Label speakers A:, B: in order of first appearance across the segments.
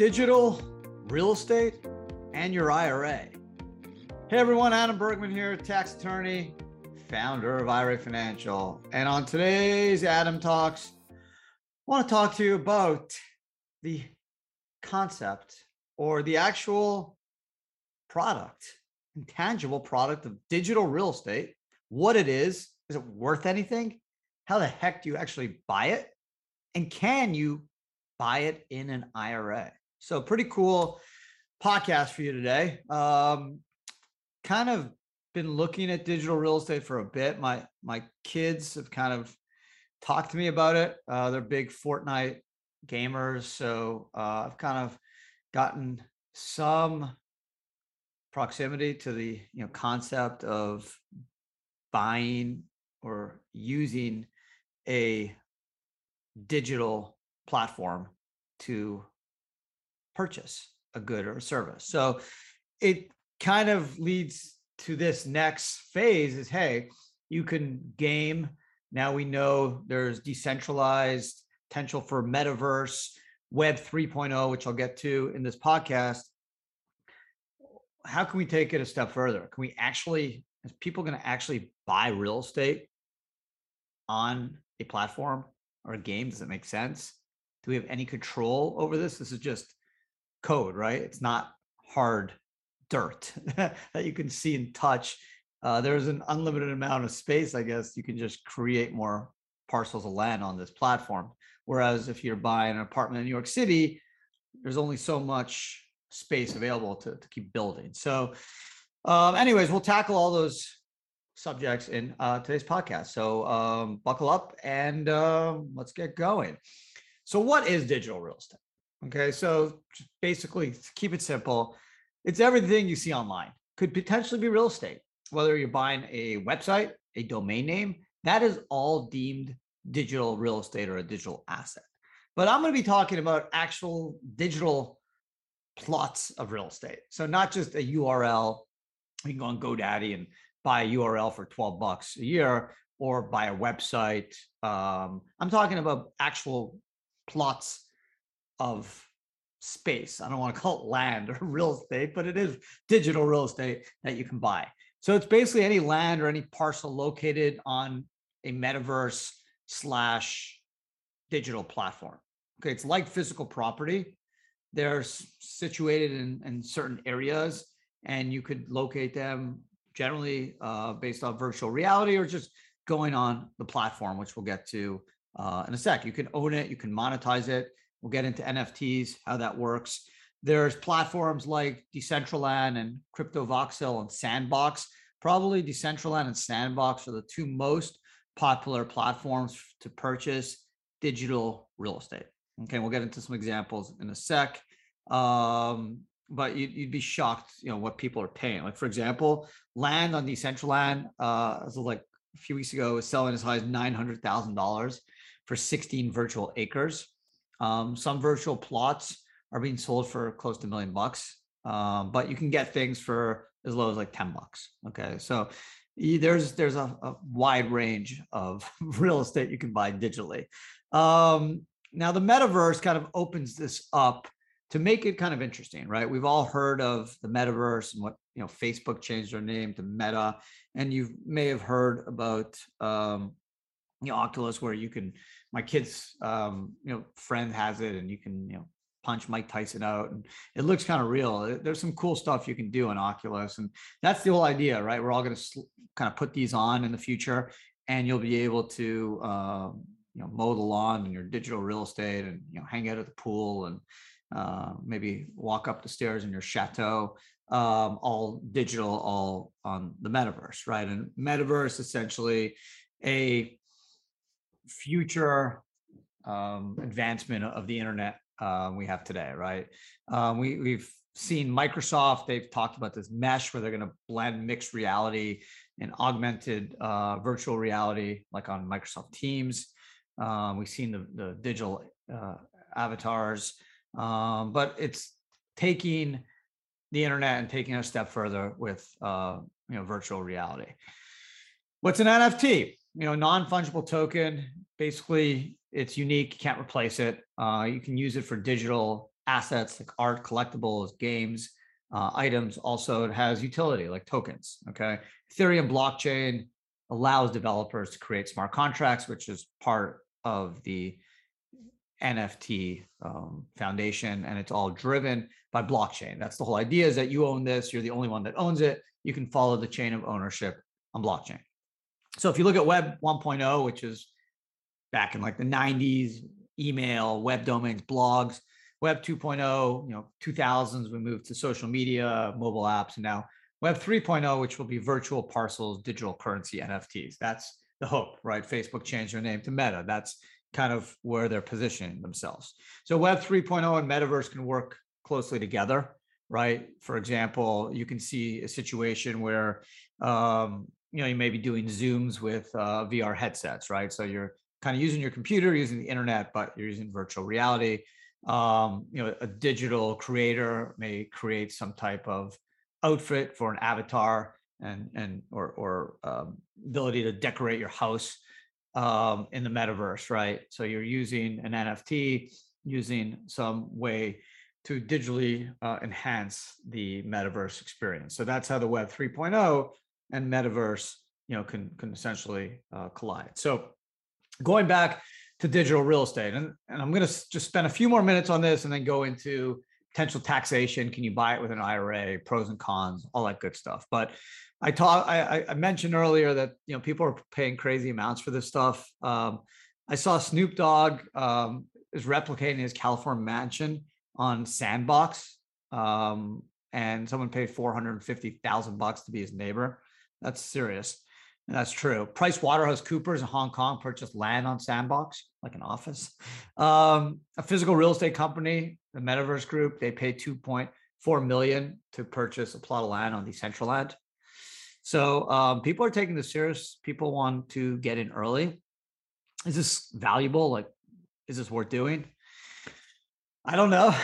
A: digital real estate and your IRA. Hey everyone, Adam Bergman here, tax attorney, founder of IRA Financial. And on today's Adam Talks, I want to talk to you about the concept or the actual product, intangible product of digital real estate, what it is, is it worth anything? How the heck do you actually buy it? And can you buy it in an IRA? So, pretty cool podcast for you today. Um, kind of been looking at digital real estate for a bit. My my kids have kind of talked to me about it. Uh, they're big Fortnite gamers, so uh, I've kind of gotten some proximity to the you know concept of buying or using a digital platform to purchase a good or a service. So it kind of leads to this next phase is hey, you can game. Now we know there's decentralized potential for metaverse, web 3.0, which I'll get to in this podcast. How can we take it a step further? Can we actually, is people going to actually buy real estate on a platform or a game? Does it make sense? Do we have any control over this? This is just code, right? It's not hard dirt that you can see and touch. Uh, there's an unlimited amount of space, I guess. You can just create more parcels of land on this platform. Whereas if you're buying an apartment in New York City, there's only so much space available to, to keep building. So, um, anyways, we'll tackle all those subjects in uh, today's podcast. So, um, buckle up and uh, let's get going. So, what is digital real estate? Okay, so basically, keep it simple. It's everything you see online. Could potentially be real estate, whether you're buying a website, a domain name, that is all deemed digital real estate or a digital asset. But I'm going to be talking about actual digital plots of real estate. So not just a URL. You can go on GoDaddy and buy a URL for 12 bucks a year or buy a website. Um, I'm talking about actual plots of space. I don't want to call it land or real estate, but it is digital real estate that you can buy. So it's basically any land or any parcel located on a metaverse slash digital platform. Okay, it's like physical property. They're situated in, in certain areas, and you could locate them generally uh, based on virtual reality or just going on the platform, which we'll get to uh, in a sec. You can own it, you can monetize it. We'll get into NFTs, how that works. There's platforms like Decentraland and CryptoVoxel and Sandbox. Probably Decentraland and Sandbox are the two most popular platforms to purchase digital real estate. Okay, we'll get into some examples in a sec. Um, but you'd, you'd, be shocked, you know, what people are paying. Like for example, land on Decentraland, uh, like a few weeks ago, was selling as high as nine hundred thousand dollars for sixteen virtual acres. Um, some virtual plots are being sold for close to a million bucks, um, but you can get things for as low as like 10 bucks. Okay. So there's there's a, a wide range of real estate you can buy digitally. Um, now the metaverse kind of opens this up to make it kind of interesting, right? We've all heard of the metaverse and what you know Facebook changed their name to Meta, and you may have heard about um, you know Oculus, where you can my kid's um, you know friend has it, and you can you know punch Mike Tyson out, and it looks kind of real. There's some cool stuff you can do on Oculus, and that's the whole idea, right? We're all going to sl- kind of put these on in the future, and you'll be able to um, you know mow the lawn in your digital real estate, and you know hang out at the pool, and uh, maybe walk up the stairs in your chateau. Um, all digital, all on the metaverse, right? And metaverse essentially a future um, advancement of the internet uh, we have today, right? Um, we, we've seen Microsoft, they've talked about this mesh where they're going to blend mixed reality and augmented uh, virtual reality, like on Microsoft Teams. Um, we've seen the, the digital uh, avatars, um, but it's taking the internet and taking a step further with uh, you know virtual reality. What's an NFT? You know, non-fungible token. Basically, it's unique. Can't replace it. Uh, you can use it for digital assets like art, collectibles, games, uh, items. Also, it has utility like tokens. Okay. Ethereum blockchain allows developers to create smart contracts, which is part of the NFT um, foundation, and it's all driven by blockchain. That's the whole idea: is that you own this, you're the only one that owns it. You can follow the chain of ownership on blockchain. So if you look at Web 1.0, which is back in like the 90s, email, web domains, blogs, Web 2.0, you know, 2000s, we moved to social media, mobile apps, and now Web 3.0, which will be virtual parcels, digital currency, NFTs. That's the hope, right? Facebook changed their name to Meta. That's kind of where they're positioning themselves. So Web 3.0 and Metaverse can work closely together, right? For example, you can see a situation where um, you know you may be doing Zooms with uh, VR headsets, right? So you're kind of using your computer, using the internet, but you're using virtual reality. Um, you know, a digital creator may create some type of outfit for an avatar and and or or um, ability to decorate your house um, in the metaverse, right? So you're using an NFT, using some way to digitally uh, enhance the metaverse experience. So that's how the Web 3.0 and metaverse, you know, can can essentially uh, collide. So going back to digital real estate, and, and I'm going to just spend a few more minutes on this, and then go into potential taxation. Can you buy it with an IRA? Pros and cons, all that good stuff. But I talk. I, I mentioned earlier that you know people are paying crazy amounts for this stuff. Um, I saw Snoop Dogg um, is replicating his California mansion on Sandbox, um, and someone paid four hundred and fifty thousand bucks to be his neighbor. That's serious. And that's true. PricewaterhouseCoopers in Hong Kong purchased land on Sandbox, like an office. Um, a physical real estate company, the Metaverse Group, they paid 2.4 million to purchase a plot of land on Decentraland. So um, people are taking this serious. People want to get in early. Is this valuable? Like, is this worth doing? I don't know.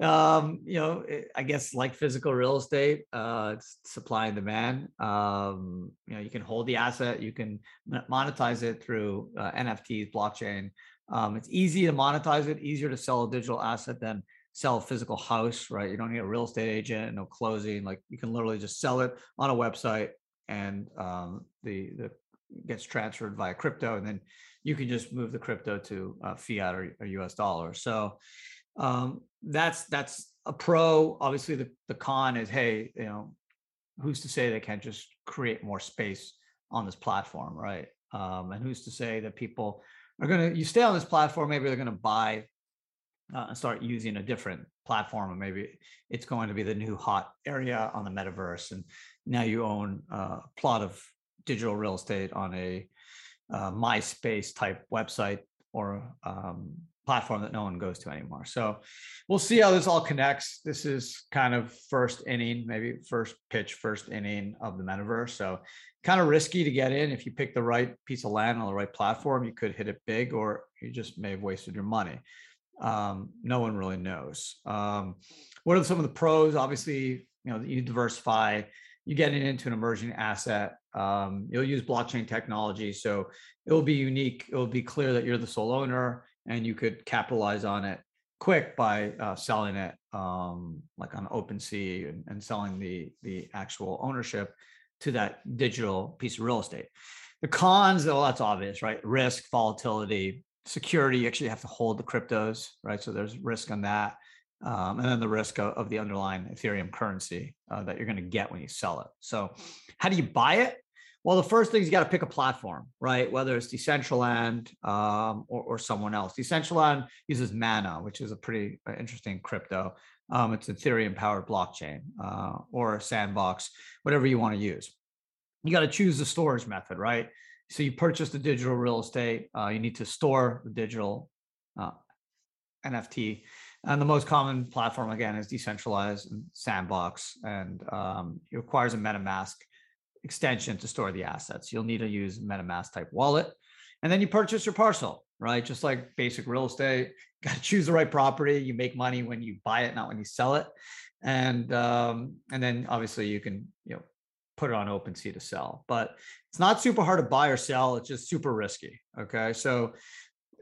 A: um, you know, eh, I guess like physical real estate, uh, supply and demand. Um, you know, you can hold the asset, you can monetize it through uh, NFTs, blockchain. Um, it's easy to monetize it, easier to sell a digital asset than sell a physical house, right? You don't need a real estate agent, no closing. Like you can literally just sell it on a website, and um, the the gets transferred via crypto, and then you can just move the crypto to uh, fiat or, or, US dollar. So um, that's that's a pro. Obviously, the the con is, hey, you know, who's to say they can't just create more space on this platform, right? Um, and who's to say that people are going to you stay on this platform maybe they're going to buy uh, and start using a different platform and maybe it's going to be the new hot area on the metaverse and now you own a plot of digital real estate on a uh, myspace type website or um, platform that no one goes to anymore so we'll see how this all connects this is kind of first inning maybe first pitch first inning of the metaverse so kind of risky to get in if you pick the right piece of land on the right platform you could hit it big or you just may have wasted your money um, no one really knows. Um, what are some of the pros? Obviously, you know, you diversify, you get into an emerging asset. Um, you'll use blockchain technology, so it will be unique. It will be clear that you're the sole owner, and you could capitalize on it quick by uh, selling it, um, like on OpenSea, and, and selling the the actual ownership to that digital piece of real estate. The cons, well, that's obvious, right? Risk, volatility, security, you actually have to hold the cryptos, right? So there's risk on that. Um, and then the risk of, of the underlying Ethereum currency uh, that you're going to get when you sell it. So, how do you buy it? Well, the first thing is you got to pick a platform, right? Whether it's Decentraland um, or, or, someone else. Decentraland uses Mana, which is a pretty uh, interesting crypto. Um, it's an Ethereum powered blockchain uh, or Sandbox, whatever you want to use. You got to choose the storage method, right? So you purchase the digital real estate. Uh, you need to store the digital uh, NFT. And the most common platform, again, is Decentraland and sandbox. And um, it requires a MetaMask extension to store the assets. You'll need to use MetaMask type wallet. And then you purchase your parcel, right? Just like basic real estate, got to choose the right property. You make money when you buy it, not when you sell it. And um, and then obviously you can you know put it on OpenSea to sell. But it's not super hard to buy or sell. It's just super risky. Okay. So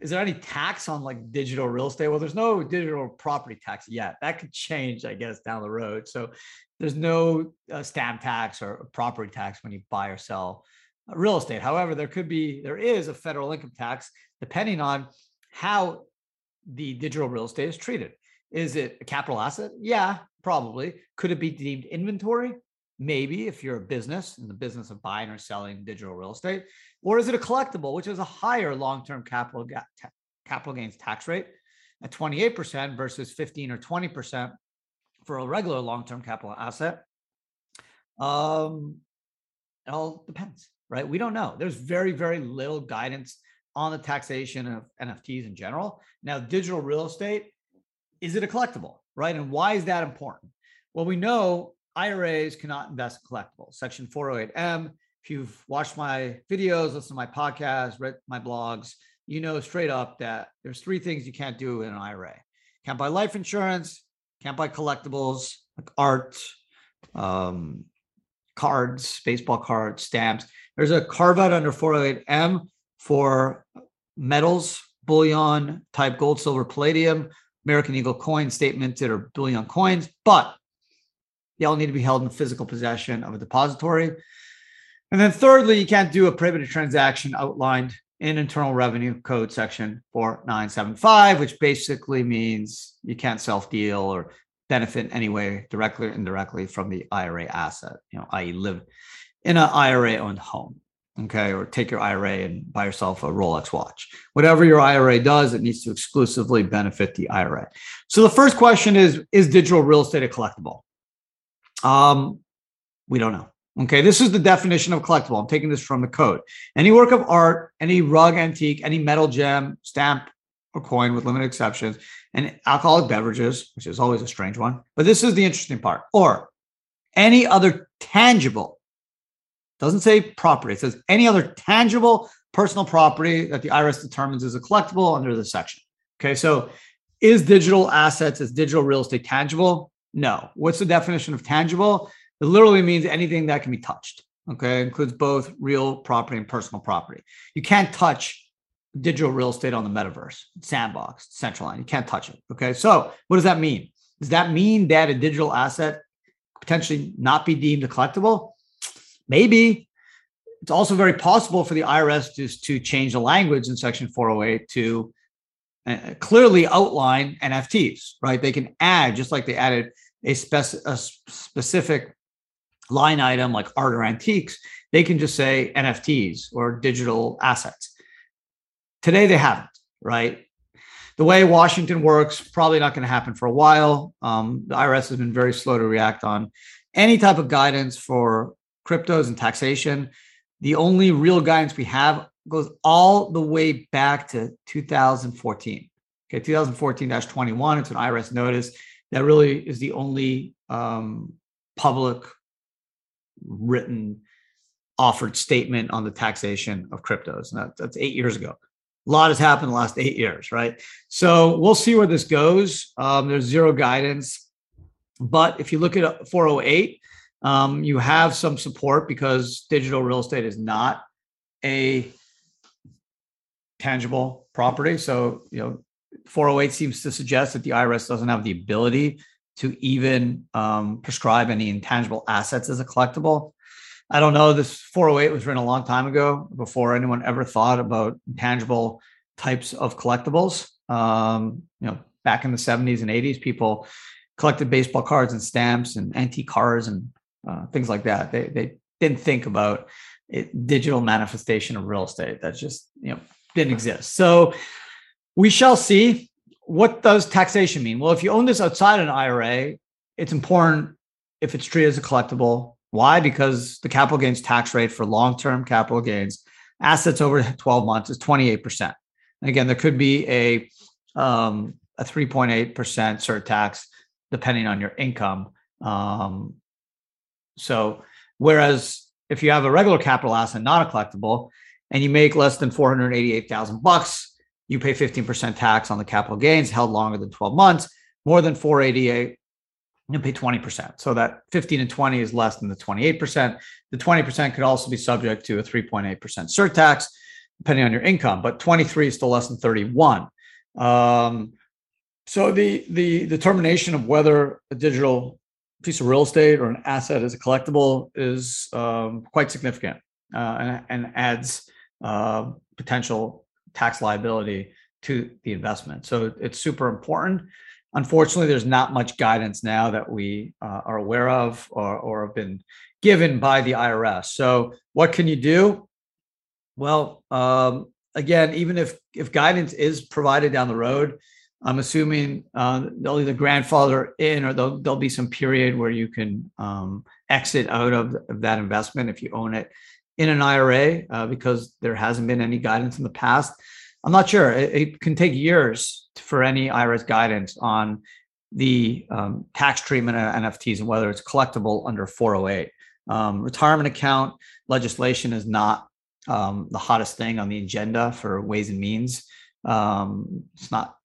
A: is there any tax on like digital real estate? Well, there's no digital property tax yet. That could change, I guess, down the road. So there's no uh, stamp tax or property tax when you buy or sell uh, real estate. However, there could be, there is a federal income tax depending on how the digital real estate is treated. Is it a capital asset? Yeah, probably. Could it be deemed inventory? Maybe if you're a business in the business of buying or selling digital real estate. Or is it a collectible, which is a higher long-term capital ga- ta- capital gains tax rate at 28% versus 15 or 20% for a regular long-term capital asset? Um, it all depends, right? We don't know. There's very, very little guidance on the taxation of NFTs in general. Now, digital real estate, is it a collectible, right? And why is that important? Well, we know IRAs cannot invest in collectibles. Section 408M if you've watched my videos, listened to my podcast, read my blogs, you know straight up that there's three things you can't do in an IRA. Can't buy life insurance, can't buy collectibles like art, um, cards, baseball cards, stamps. There's a carve out under 408M for metals, bullion, type gold, silver, palladium, American Eagle coins, state minted or bullion coins, but they all need to be held in physical possession of a depository. And then thirdly, you can't do a prohibited transaction outlined in Internal Revenue Code section 4975, which basically means you can't self deal or benefit in any way directly or indirectly from the IRA asset, you know, i.e., live in an IRA owned home. Okay, or take your IRA and buy yourself a Rolex watch. Whatever your IRA does, it needs to exclusively benefit the IRA. So the first question is Is digital real estate a collectible? Um, we don't know. Okay, this is the definition of collectible. I'm taking this from the code. Any work of art, any rug antique, any metal gem, stamp, or coin with limited exceptions, and alcoholic beverages, which is always a strange one. But this is the interesting part. Or any other tangible, doesn't say property, it says any other tangible personal property that the IRS determines is a collectible under this section. Okay, so is digital assets, is digital real estate tangible? No. What's the definition of tangible? It literally means anything that can be touched. Okay, it includes both real property and personal property. You can't touch digital real estate on the metaverse, sandbox, Decentraland. You can't touch it. Okay, so what does that mean? Does that mean that a digital asset potentially not be deemed a collectible? Maybe. It's also very possible for the IRS to, to change the language in Section 408 to uh, clearly outline NFTs, right? They can add, just like they added a, spec- a specific line item like art or antiques, they can just say NFTs or digital assets. Today they haven't, right? The way Washington works, probably not going to happen for a while. Um, the IRS has been very slow to react on any type of guidance for cryptos and taxation. The only real guidance we have goes all the way back to 2014. Okay, 2014-21. It's an IRS notice that really is the only um, public written offered statement on the taxation of cryptos. And that, that's eight years ago. A lot has happened in the last eight years, right? So we'll see where this goes. Um, there's zero guidance. But if you look at 408, um, you have some support because digital real estate is not a tangible property. So, you know, 408 seems to suggest that the IRS doesn't have the ability to even um, prescribe any intangible assets as a collectible. I don't know. This 408 was written a long time ago before anyone ever thought about tangible types of collectibles. Um, you know, back in the 70s and 80s, people collected baseball cards and stamps and antique cars and uh, things like that. They they didn't think about it, digital manifestation of real estate. That's just you know didn't exist. So we shall see what does taxation mean? Well, if you own this outside an IRA, it's important if it's treated as a collectible. Why? Because the capital gains tax rate for long term capital gains assets over 12 months is 28%. And again, there could be a, um, a 3.8% surtax depending on your income. Um, so, whereas if you have a regular capital asset, not a collectible, and you make less than 488,000 bucks, you pay 15% tax on the capital gains held longer than 12 months, more than 488, you pay 20%. So that 15 and 20 is less than the 28%. The 20% could also be subject to a 3.8% surtax. depending on your income, but 23 is still less than 31. Um, so the the determination of whether a digital piece of real estate or an asset is a collectible is um, quite significant uh, and, and, adds uh, potential tax liability to the investment. So it's super important. Unfortunately, there's not much guidance now that we uh, are aware of or, or have been given by the IRS. So what can you do? Well, um, again, even if if guidance is provided down the road, I'm assuming uh, they'll either grandfather in or there'll, there'll be some period where you can um, exit out of, of, that investment if you own it in an IRA uh, because there hasn't been any guidance in the past. I'm not sure. It, it can take years for any IRS guidance on the um, tax treatment of NFTs and whether it's collectible under 408. Um, retirement account legislation is not um, the hottest thing on the agenda for Ways and Means. Um, it's not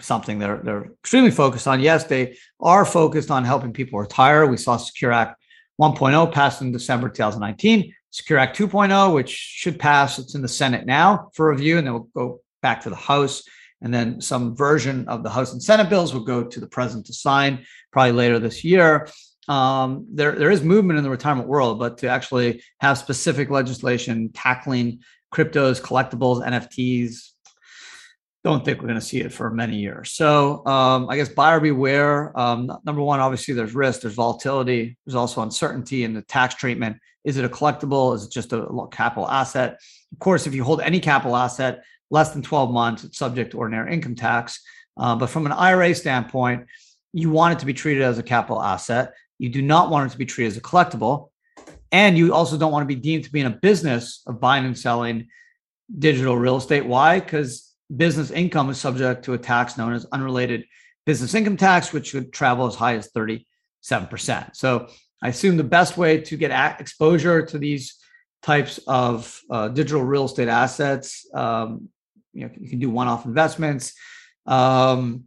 A: something they're they're extremely focused on. Yes, they are focused on helping people retire. We saw Secure Act 1.0 passed in December 2019. Secure Act 2.0, which should pass, it's in the Senate now for review, and then we'll go back to the House. And then some version of the House and Senate bills will go to the president to sign probably later this year. Um, there, there is movement in the retirement world, but to actually have specific legislation tackling cryptos, collectibles, NFTs, don't think we're going to see it for many years. So um, I guess buyer beware. Um, number one, obviously there's risk, there's volatility, there's also uncertainty in the tax treatment. Is it a collectible? Is it just a capital asset? Of course, if you hold any capital asset less than 12 months, it's subject to ordinary income tax. Uh, but from an IRA standpoint, you want it to be treated as a capital asset. You do not want it to be treated as a collectible. And you also don't want to be deemed to be in a business of buying and selling digital real estate. Why? Because business income is subject to a tax known as unrelated business income tax, which could travel as high as 37%. So I assume the best way to get exposure to these types of uh, digital real estate assets, um, you know, you can do one-off investments. Um,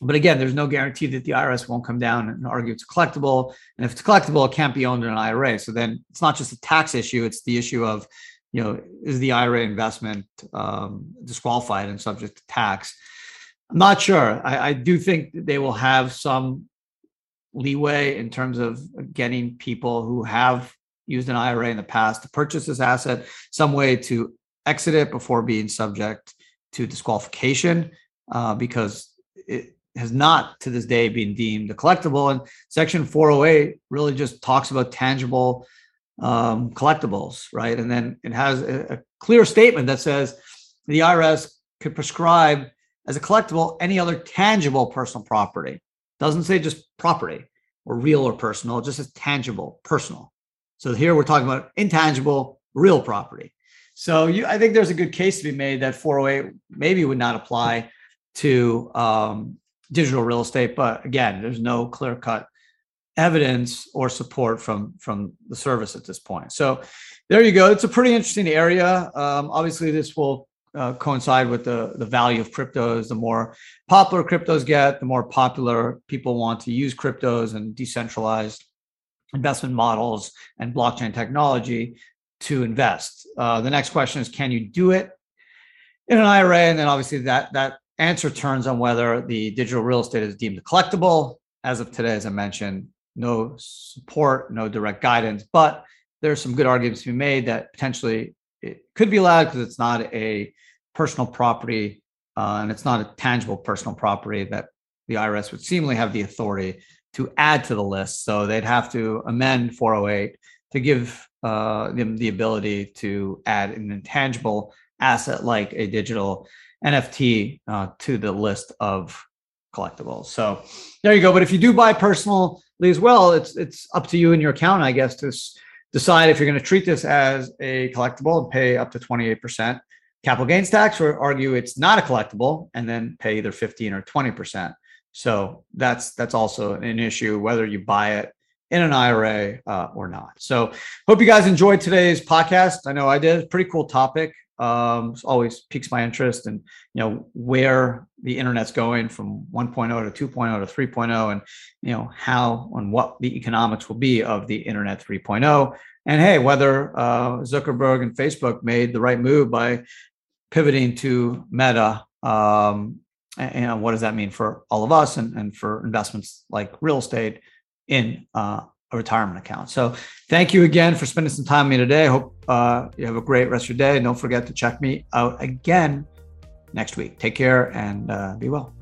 A: but again, there's no guarantee that the IRS won't come down and argue it's collectible. And if it's collectible, it can't be owned in an IRA. So then it's not just a tax issue; it's the issue of you know, is the IRA investment um, disqualified and subject to tax? I'm not sure. I, I do think they will have some leeway in terms of getting people who have used an IRA in the past to purchase this asset, some way to exit it before being subject to disqualification, uh, because it has not to this day been deemed a collectible. And Section 408 really just talks about tangible um, collectibles, right? And then it has a, a clear statement that says the IRS could prescribe as a collectible any other tangible personal property. Doesn't say just property or real or personal, just as tangible, personal. So here we're talking about intangible, real property. So you, I think there's a good case to be made that 408 maybe would not apply to um, digital real estate, but again, there's no clear cut evidence or support from from the service at this point. So there you go. It's a pretty interesting area. Um, obviously, this will uh, coincide with the the value of cryptos. The more popular cryptos get, the more popular people want to use cryptos and decentralized investment models and blockchain technology to invest. Uh, the next question is, can you do it in an IRA? And then obviously that that answer turns on whether the digital real estate is deemed collectible. As of today, as I mentioned, no support, no direct guidance, but there's some good arguments to be made that potentially it could be allowed because it's not a personal property uh, and it's not a tangible personal property that the IRS would seemingly have the authority to add to the list. So they'd have to amend 408 to give uh, them the ability to add an intangible asset like a digital NFT uh, to the list of collectibles. So there you go. But if you do buy personal as well, it's it's up to you and your account, I guess, to decide if you're going to treat this as a collectible and pay up to 28% capital gains tax, or argue it's not a collectible and then pay either 15 or 20%. So that's that's also an issue whether you buy it in an IRA uh, or not. So hope you guys enjoyed today's podcast. I know I did. Pretty cool topic um, always piques my interest and you know where the internet's going from 1.0 to 2.0 to 3.0 and you know how and what the economics will be of the internet 3.0 And hey, whether uh, Zuckerberg and Facebook made the right move by pivoting to Meta, um, and, and, what does that mean for all of us and, and for investments like real estate in uh, a retirement account? So, thank you again for spending some time with me today. I hope uh, you have a great rest of your day. And don't forget to check me out again next week. Take care and uh, be well.